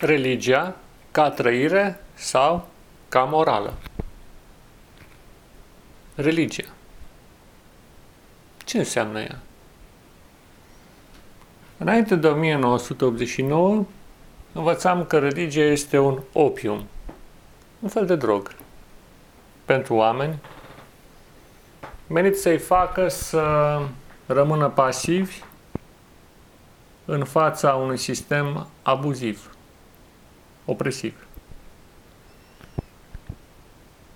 religia ca trăire sau ca morală. Religia. Ce înseamnă ea? Înainte de 1989, învățam că religia este un opium, un fel de drog pentru oameni, menit să-i facă să rămână pasivi în fața unui sistem abuziv, opresiv.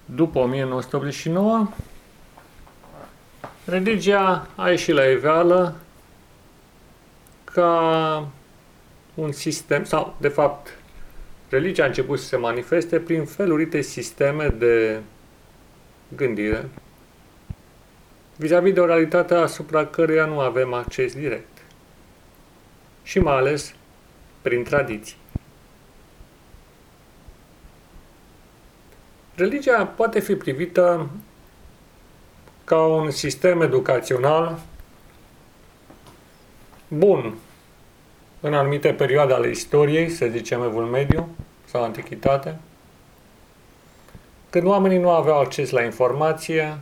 După 1989, religia a ieșit la iveală ca un sistem, sau de fapt, religia a început să se manifeste prin felurite sisteme de gândire vis-a-vis -vis de o realitate asupra căreia nu avem acces direct. Și mai ales prin tradiții. Religia poate fi privită ca un sistem educațional bun în anumite perioade ale istoriei, să zicem Evul Mediu sau Antichitate, când oamenii nu aveau acces la informație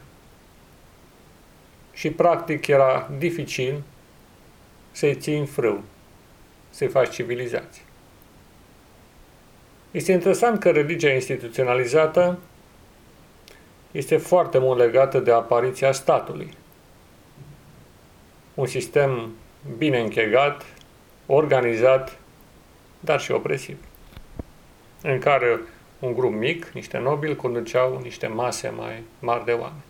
și practic era dificil să-i ții în frâu, să-i faci civilizație. Este interesant că religia instituționalizată este foarte mult legată de apariția statului. Un sistem bine închegat, organizat, dar și opresiv, în care un grup mic, niște nobili, conduceau niște mase mai mari de oameni.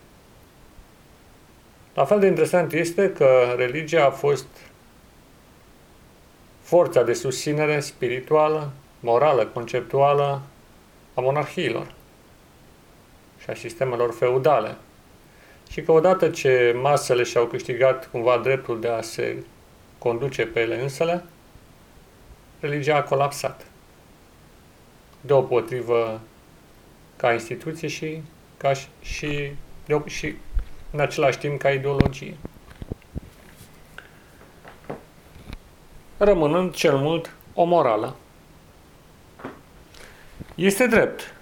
La fel de interesant este că religia a fost forța de susținere spirituală, morală, conceptuală a monarhiilor și a sistemelor feudale. Și că odată ce masele și-au câștigat cumva dreptul de a se conduce pe ele însele, religia a colapsat. Deopotrivă ca instituție și, ca și, și, de, și în același timp ca ideologie. Rămânând cel mult o morală. Este drept.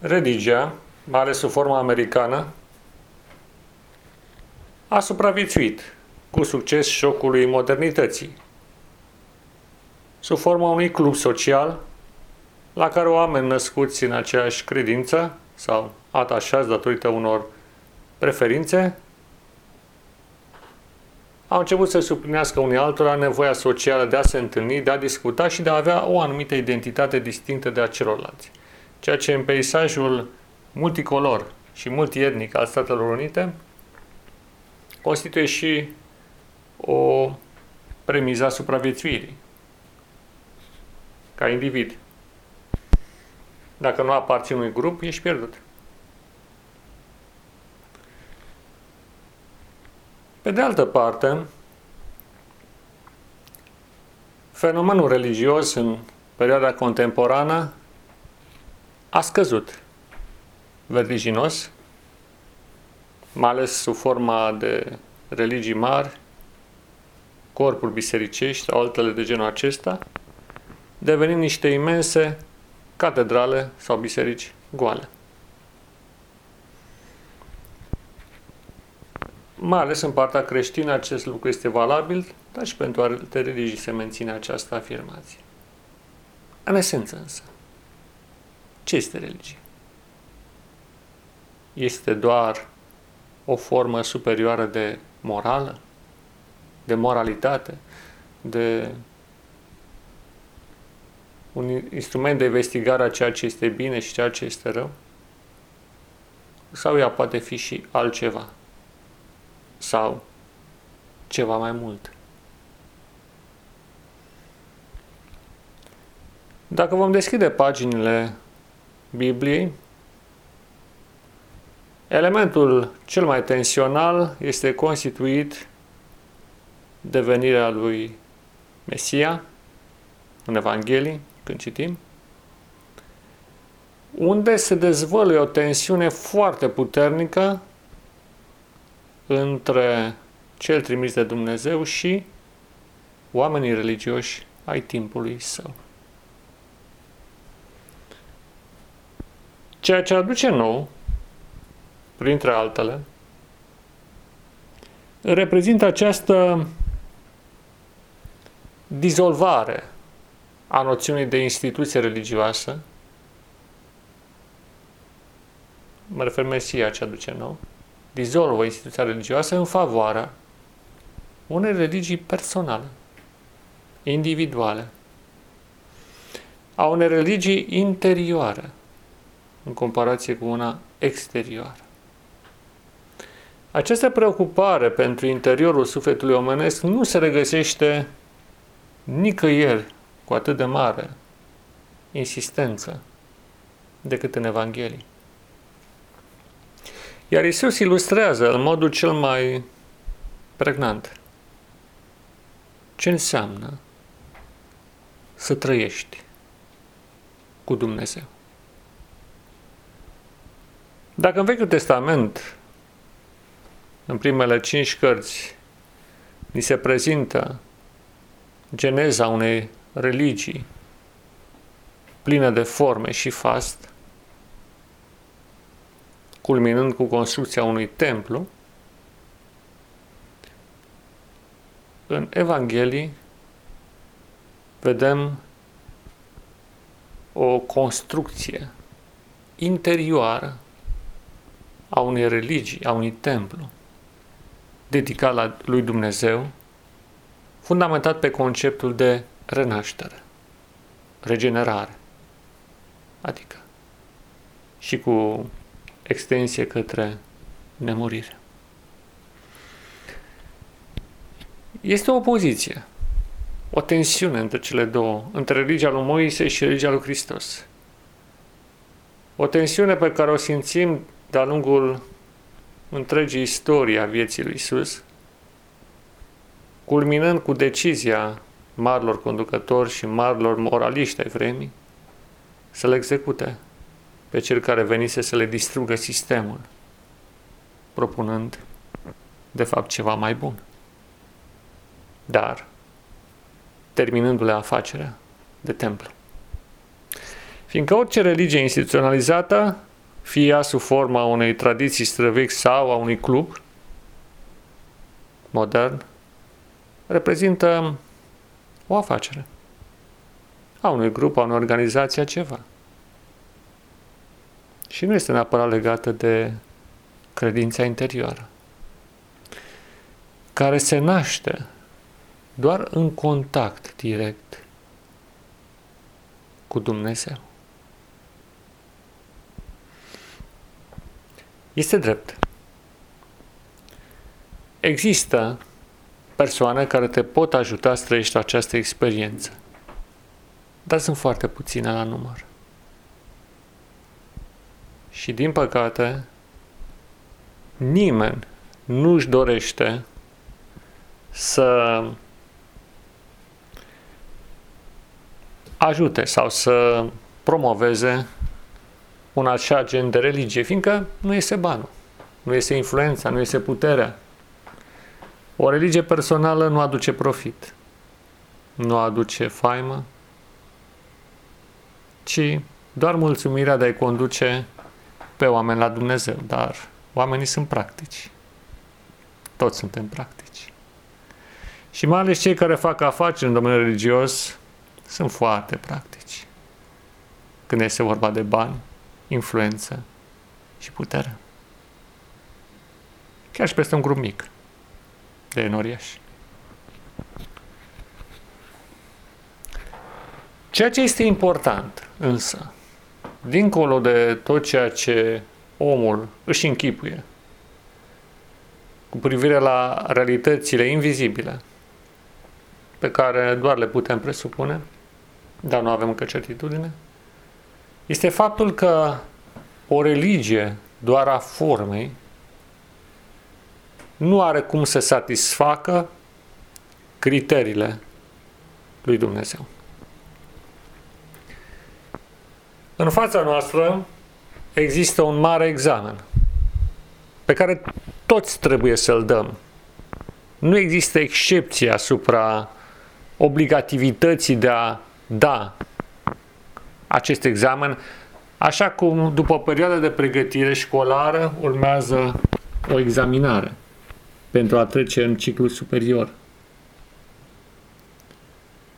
Religia, mai ales sub forma americană, a supraviețuit cu succes șocului modernității, sub forma unui club social la care oameni născuți în aceeași credință sau atașați datorită unor preferințe au început să suplinească unii altora nevoia socială de a se întâlni, de a discuta și de a avea o anumită identitate distinctă de a celorlalți. Ceea ce în peisajul multicolor și multietnic al Statelor Unite constituie și o premiza supraviețuirii ca individ. Dacă nu aparții unui grup, ești pierdut. Pe de altă parte, fenomenul religios în perioada contemporană a scăzut vertiginos, mai ales sub forma de religii mari, corpuri bisericești sau altele de genul acesta, devenind niște imense catedrale sau biserici goale. Mai ales în partea creștină acest lucru este valabil, dar și pentru alte religii se menține această afirmație. În esență însă, ce este religie? Este doar o formă superioară de morală, de moralitate, de un instrument de investigare a ceea ce este bine și ceea ce este rău? Sau ea poate fi și altceva? Sau ceva mai mult? Dacă vom deschide paginile Bibliei, elementul cel mai tensional este constituit de venirea lui Mesia în Evanghelie, când citim, unde se dezvăluie o tensiune foarte puternică între cel trimis de Dumnezeu și oamenii religioși ai timpului său. Ceea ce aduce nou, printre altele, reprezintă această dizolvare a noțiunii de instituție religioasă. Mă refer Mesia ce aduce nou dizolvă instituția religioasă în favoarea unei religii personale, individuale, a unei religii interioare, în comparație cu una exterioară. Această preocupare pentru interiorul sufletului omenesc nu se regăsește nicăieri cu atât de mare insistență decât în Evanghelie. Iar Isus ilustrează în modul cel mai pregnant ce înseamnă să trăiești cu Dumnezeu. Dacă în Vechiul Testament, în primele cinci cărți, ni se prezintă geneza unei religii plină de forme și fast, culminând cu construcția unui templu, în Evanghelii vedem o construcție interioară a unei religii, a unui templu dedicat la lui Dumnezeu, fundamentat pe conceptul de renaștere, regenerare, adică și cu extensie către nemurire. Este o opoziție, o tensiune între cele două, între religia lui Moise și religia lui Hristos. O tensiune pe care o simțim de-a lungul întregii istorie a vieții lui Isus, culminând cu decizia marilor conducători și marilor moraliști ai vremii să le execute pe cel care venise să le distrugă sistemul, propunând, de fapt, ceva mai bun. Dar, terminându-le afacerea de templu. Fiindcă orice religie instituționalizată, fie ea sub forma unei tradiții străvechi sau a unui club modern, reprezintă o afacere a unui grup, a unei organizații, a ceva. Și nu este neapărat legată de credința interioară, care se naște doar în contact direct cu Dumnezeu. Este drept. Există persoane care te pot ajuta să trăiești această experiență, dar sunt foarte puține la număr. Și din păcate, nimeni nu își dorește să ajute sau să promoveze un așa gen de religie, fiindcă nu este banul, nu este influența, nu este puterea. O religie personală nu aduce profit, nu aduce faimă, ci doar mulțumirea de a-i conduce pe oameni la Dumnezeu, dar oamenii sunt practici. Toți suntem practici. Și mai ales cei care fac afaceri în domeniul religios sunt foarte practici. Când este vorba de bani, influență și putere. Chiar și peste un grup mic de enoriași. Ceea ce este important, însă, dincolo de tot ceea ce omul își închipuie cu privire la realitățile invizibile pe care doar le putem presupune, dar nu avem încă certitudine, este faptul că o religie doar a formei nu are cum să satisfacă criteriile lui Dumnezeu. În fața noastră există un mare examen pe care toți trebuie să-l dăm. Nu există excepție asupra obligativității de a da acest examen Așa cum după o perioadă de pregătire școlară urmează o examinare pentru a trece în ciclu superior.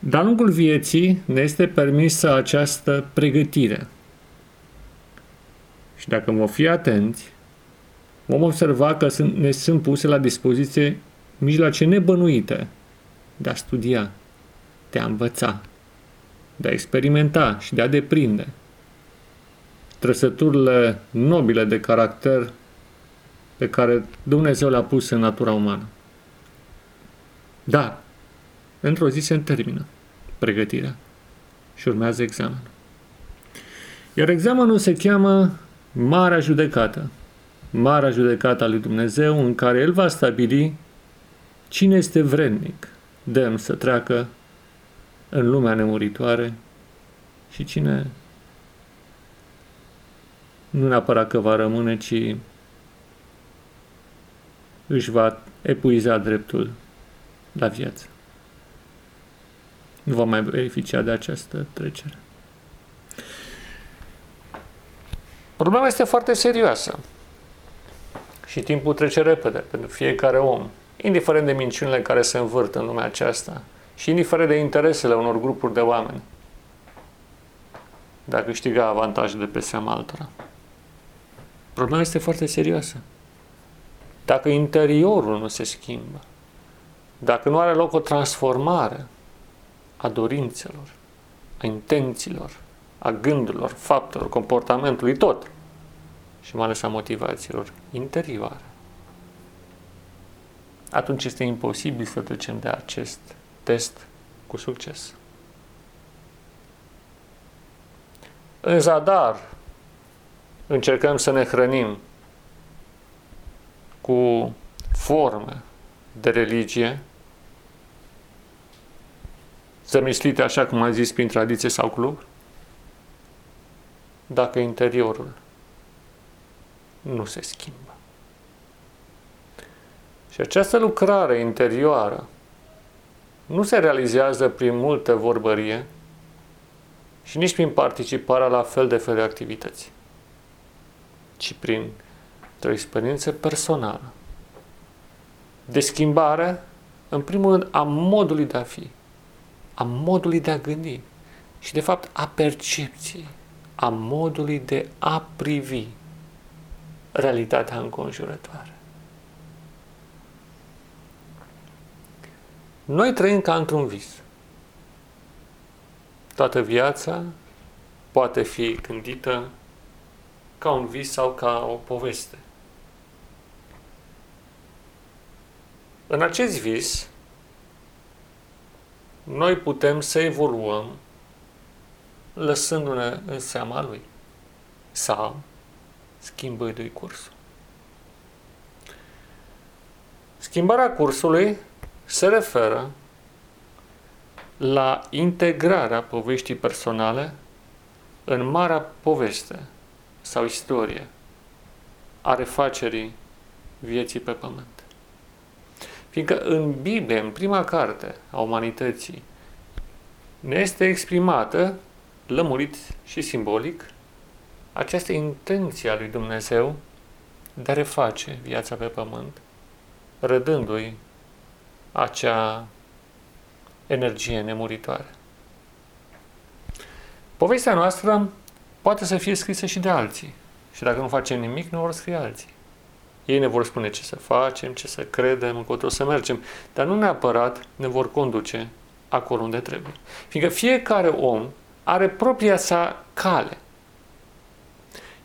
De-a lungul vieții ne este permisă această pregătire. Și dacă vom fi atenți, vom observa că sunt, ne sunt puse la dispoziție mijloace nebănuite de a studia, de a învăța, de a experimenta și de a deprinde trăsăturile nobile de caracter pe care Dumnezeu le-a pus în natura umană. Dar, într-o zi se termină pregătirea și urmează examenul. Iar examenul se cheamă Marea Judecată. Marea Judecată a lui Dumnezeu în care El va stabili cine este vrednic, demn să treacă în lumea nemuritoare și cine nu neapărat că va rămâne, ci își va epuiza dreptul la viață. Nu va mai beneficia de această trecere. Problema este foarte serioasă și timpul trece repede pentru fiecare om, indiferent de minciunile care se învârt în lumea aceasta și indiferent de interesele unor grupuri de oameni, dacă câștiga avantaje de pe seama altora. Problema este foarte serioasă. Dacă interiorul nu se schimbă, dacă nu are loc o transformare a dorințelor, a intențiilor, a gândurilor, faptelor, comportamentului, tot, și mai ales a motivațiilor interioare, atunci este imposibil să trecem de acest test cu succes. În zadar, încercăm să ne hrănim cu forme de religie, zămislite așa cum am zis prin tradiție sau club, dacă interiorul nu se schimbă. Și această lucrare interioară nu se realizează prin multă vorbărie și nici prin participarea la fel de fel de activități ci prin o experiență personală. De schimbare, în primul rând, a modului de a fi, a modului de a gândi și, de fapt, a percepției, a modului de a privi realitatea înconjurătoare. Noi trăim ca într-un vis. Toată viața poate fi gândită ca un vis sau ca o poveste. În acest vis, noi putem să evoluăm lăsându-ne în seama lui sau schimbându-i cursul. Schimbarea cursului se referă la integrarea poveștii personale în marea poveste sau istorie a refacerii vieții pe pământ. Fiindcă în Biblie, în prima carte a umanității, ne este exprimată, lămurit și simbolic, această intenție a lui Dumnezeu de a reface viața pe pământ, rădându-i acea energie nemuritoare. Povestea noastră poate să fie scrisă și de alții. Și dacă nu facem nimic, nu vor scrie alții. Ei ne vor spune ce să facem, ce să credem, încotro să mergem, dar nu neapărat ne vor conduce acolo unde trebuie. Fiindcă fiecare om are propria sa cale.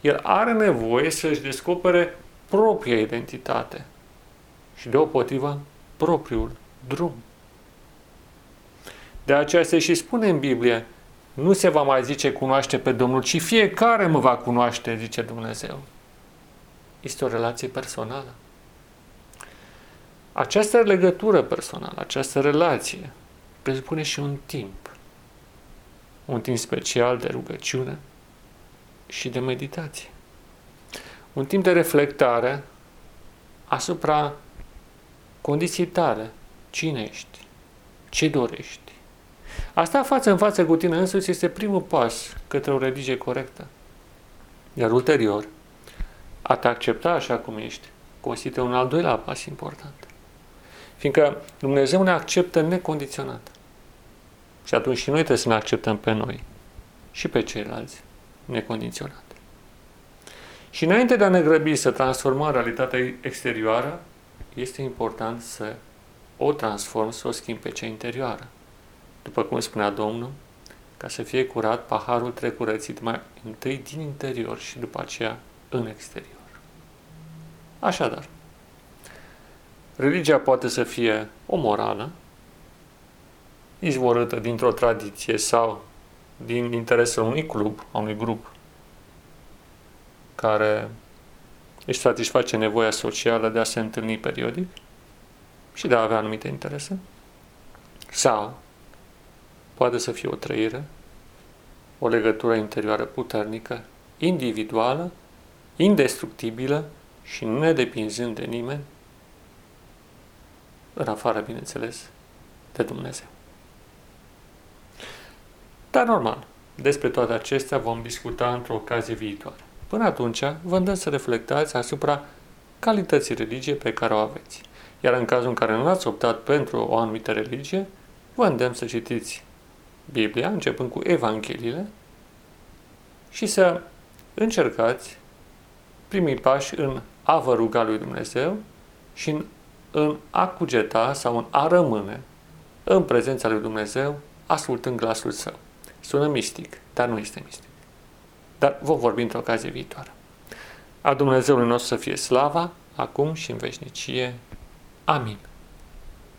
El are nevoie să-și descopere propria identitate și deopotrivă propriul drum. De aceea se și spune în Biblie, nu se va mai zice cunoaște pe Domnul, ci fiecare mă va cunoaște, zice Dumnezeu. Este o relație personală. Această legătură personală, această relație, presupune și un timp. Un timp special de rugăciune și de meditație. Un timp de reflectare asupra condiției tale. Cine ești? Ce dorești? Asta față în față cu tine însuți este primul pas către o religie corectă. Iar ulterior, a te accepta așa cum ești, constituie un al doilea pas important. Fiindcă Dumnezeu ne acceptă necondiționat. Și atunci și noi trebuie să ne acceptăm pe noi și pe ceilalți necondiționat. Și înainte de a ne grăbi să transformăm realitatea exterioară, este important să o transform, să o schimb pe cea interioară. După cum spunea Domnul, ca să fie curat, paharul trebuie curățit mai întâi din interior și după aceea în exterior. Așadar, religia poate să fie o morală, izvorâtă dintr-o tradiție sau din interesul unui club, a unui grup care își satisface nevoia socială de a se întâlni periodic și de a avea anumite interese. Sau poate să fie o trăire, o legătură interioară puternică, individuală, indestructibilă și nedepinzând de nimeni, în afară, bineînțeles, de Dumnezeu. Dar normal, despre toate acestea vom discuta într-o ocazie viitoare. Până atunci, vă îndemn să reflectați asupra calității religiei pe care o aveți. Iar în cazul în care nu ați optat pentru o anumită religie, vă îndemn să citiți Biblia, începând cu Evangheliile, și să încercați primii pași în a vă ruga lui Dumnezeu și în, în a cugeta sau în a rămâne în prezența lui Dumnezeu, ascultând glasul său. Sună mistic, dar nu este mistic. Dar vom vorbi într-o ocazie viitoare. A Dumnezeului nostru să fie slava, acum și în veșnicie. Amin.